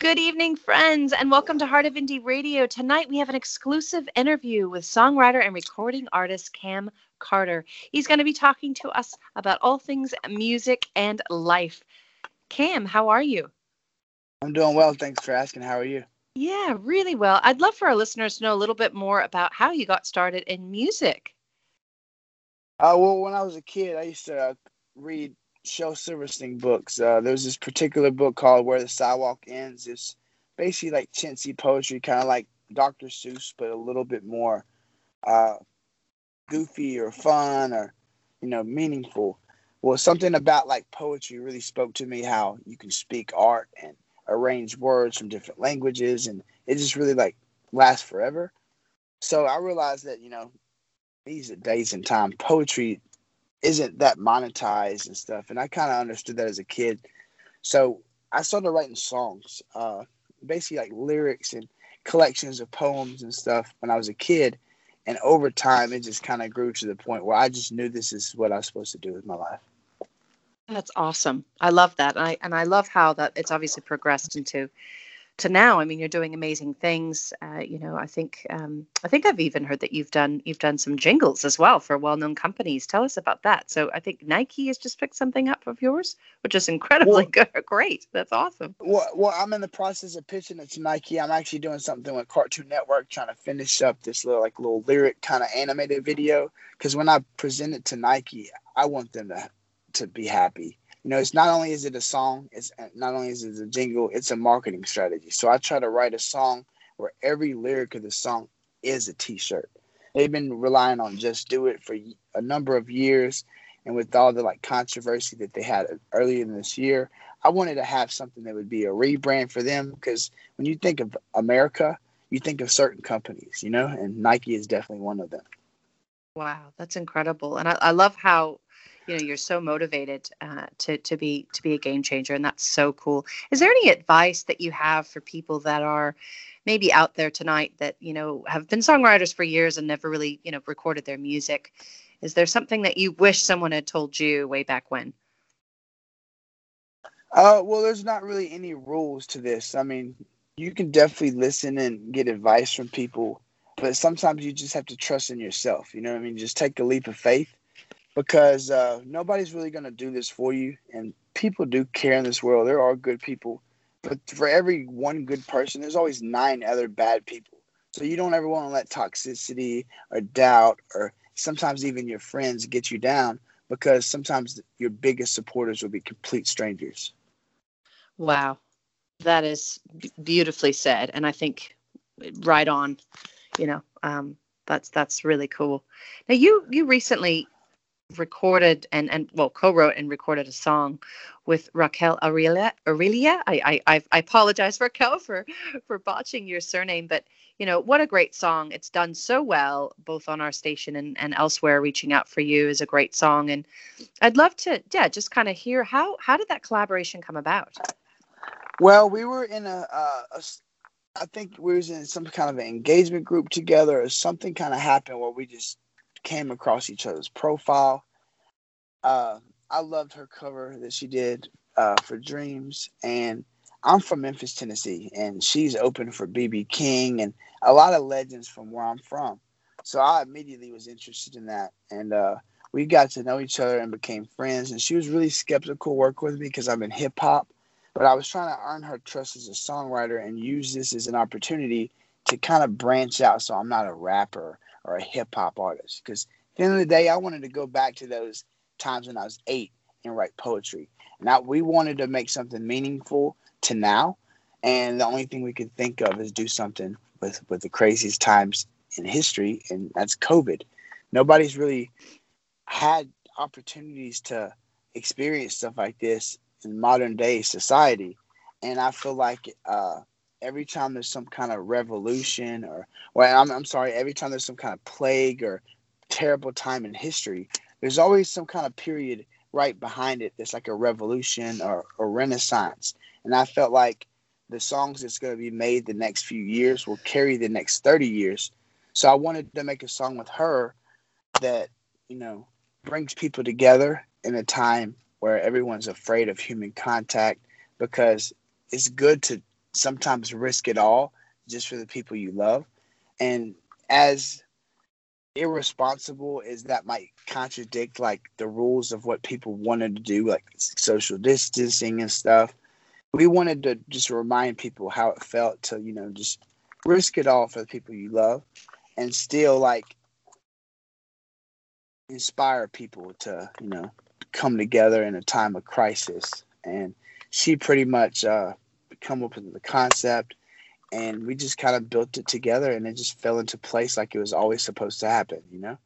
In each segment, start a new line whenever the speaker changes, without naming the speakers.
Good evening, friends, and welcome to Heart of Indie Radio. Tonight we have an exclusive interview with songwriter and recording artist Cam Carter. He's going to be talking to us about all things music and life. Cam, how are you?
I'm doing well. Thanks for asking. How are you?
Yeah, really well. I'd love for our listeners to know a little bit more about how you got started in music.
Uh, well, when I was a kid, I used to uh, read Shel Silverstein books. Uh, there was this particular book called Where the Sidewalk Ends. It's basically like chintzy poetry, kind of like Dr. Seuss, but a little bit more uh, goofy or fun or, you know, meaningful. Well, something about like poetry really spoke to me how you can speak art and arrange words from different languages and it just really like lasts forever. So I realized that, you know, these days and time, poetry isn't that monetized and stuff. And I kind of understood that as a kid. So I started writing songs, uh, basically like lyrics and collections of poems and stuff when I was a kid. And over time, it just kind of grew to the point where I just knew this is what I was supposed to do with my life.
That's awesome. I love that. And I and I love how that it's obviously progressed into to now. I mean, you're doing amazing things. Uh, you know, I think um, I think I've even heard that you've done you've done some jingles as well for well-known companies. Tell us about that. So I think Nike has just picked something up of yours, which is incredibly well, good. Great. That's awesome.
Well, well, I'm in the process of pitching it to Nike. I'm actually doing something with Cartoon Network, trying to finish up this little like little lyric kind of animated video. Because when I present it to Nike, I want them to to be happy. You know, it's not only is it a song, it's uh, not only is it a jingle, it's a marketing strategy. So I try to write a song where every lyric of the song is a t-shirt. They've been relying on Just Do It for a number of years, and with all the like controversy that they had earlier in this year, I wanted to have something that would be a rebrand for them because when you think of America, you think of certain companies, you know, and Nike is definitely one of them.
Wow, that's incredible, and I, I love how you know you're so motivated uh, to to be to be a game changer and that's so cool. Is there any advice that you have for people that are maybe out there tonight that you know have been songwriters for years and never really you know recorded their music? Is there something that you wish someone had told you way back when?
Uh, well there's not really any rules to this. I mean you can definitely listen and get advice from people but sometimes you just have to trust in yourself you know what i mean? Just take a leap of faith because uh, nobody's really going to do this for you. And people do care in this world. There are good people, but for every one good person, there's always nine other bad people. So you don't ever want to let toxicity or doubt or sometimes even your friends get you down because sometimes your biggest supporters will be complete strangers.
Wow. That is beautifully said. And I think right on, you know, um, that's, that's really cool. Now you, you recently recorded and and well co-wrote and recorded a song with Raquel Aurelia. Aurelia. I, I I apologize Raquel for for botching your surname, but you know what a great song. It's done so well both on our station and and elsewhere. Reaching out for you is a great song, and I'd love to yeah just kind of hear how how did that collaboration come about.
Well, we were in a I think we was in some kind of an engagement group together, or something kind of happened where we just came across each other's profile. Uh, I loved her cover that she did uh, for Dreams, and I'm from Memphis, Tennessee, and she's open for BB King and a lot of legends from where I'm from. So I immediately was interested in that, and uh, we got to know each other and became friends. And she was really skeptical work with me because I'm in hip hop, but I was trying to earn her trust as a songwriter and use this as an opportunity to kind of branch out. So I'm not a rapper or a hip hop artist. Because at the end of the day, I wanted to go back to those times when I was eight and write poetry. Now we wanted to make something meaningful to now, and the only thing we could think of is do something with with the craziest times in history, and that's COVID. Nobody's really had opportunities to experience stuff like this in modern day society, and I feel like uh, every time there's some kind of revolution or well I'm, I'm sorry every time there's some kind of plague or terrible time in history there's always some kind of period right behind it that's like a revolution or a renaissance. And i felt like the songs that's going to be made the next few years will carry the next 30 years. So i wanted to make a song with her that you know brings people together in a time where everyone's afraid of human contact because it's good to sometimes risk it all just for the people you love. And as irresponsible as that might contradict like the rules of what people wanted to do, like social distancing and stuff, we wanted to just remind people how it felt to, you know, just risk it all for the people you love and still like inspire people to, you know, come together in a time of crisis. And she pretty much uh, come up with the concept and we just kind of built it together and it just fell into place like it was always supposed to happen, you know?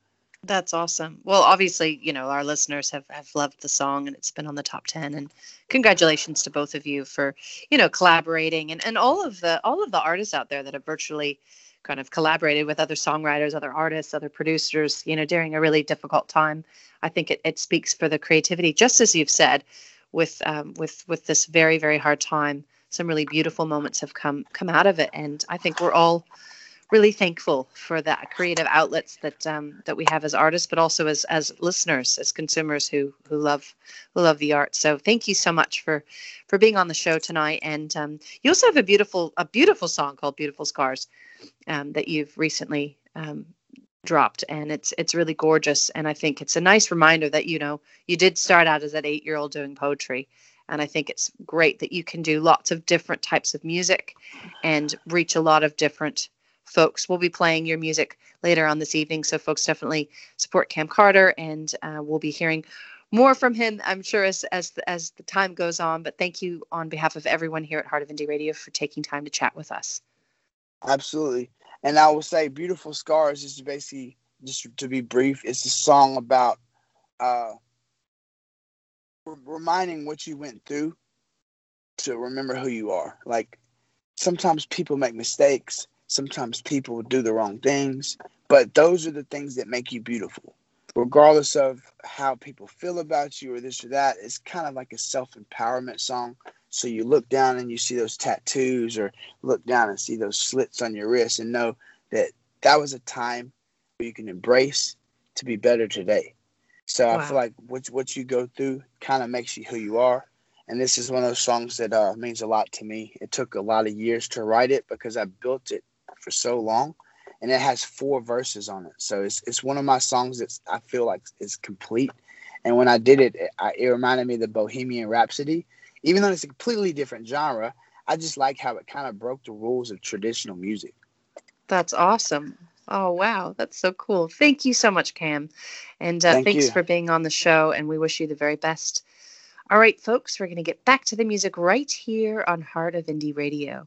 That's awesome. Well, obviously, you know, our listeners have, have loved the song and it's been on the top 10 and congratulations to both of you for, you know, collaborating and, and all of the all of the artists out there that have virtually kind of collaborated with other songwriters, other artists, other producers, you know, during a really difficult time. I think it, it speaks for the creativity, just as you've said, with um, with with this very, very hard time. Some really beautiful moments have come come out of it. And I think we're all really thankful for the creative outlets that um, that we have as artists, but also as as listeners, as consumers who who love who love the art. So thank you so much for for being on the show tonight. And um, you also have a beautiful a beautiful song called "Beautiful Scars" um, that you've recently um, dropped, and it's it's really gorgeous. And I think it's a nice reminder that you know you did start out as that eight year old doing poetry. And I think it's great that you can do lots of different types of music and reach a lot of different folks. We'll be playing your music later on this evening, so folks definitely support Cam Carter, and uh, we'll be hearing more from him, I'm sure, as as as the time goes on. But thank you on behalf of everyone here at Heart of Indie Radio for taking time to chat with us.
Absolutely, and I will say, "Beautiful Scars" is basically just to be brief. It's a song about uh, reminding what you went through to remember who you are. Like sometimes people make mistakes Sometimes people do the wrong things, but those are the things that make you beautiful. Regardless of how people feel about you or this or that, it's kind of like a self empowerment song. So you look down and you see those tattoos, or look down and see those slits on your wrist, and know that that was a time where you can embrace to be better today. So wow. I feel like what what you go through kind of makes you who you are and this is one of those songs that uh, means a lot to me. It took a lot of years to write it because I built it for so long, and it has four verses on it. So it's it's one of my songs that I feel like is complete. And when I did it, it, it reminded me of the Bohemian Rhapsody. Even though it's a completely different genre, I just like how it kind of broke the rules of traditional music.
That's awesome. Oh wow, that's so cool. Thank you so much, Cam, and uh, Thank thanks you. for being on the show. And we wish you the very best. All right, folks, we're going to get back to the music right here on Heart of Indie Radio.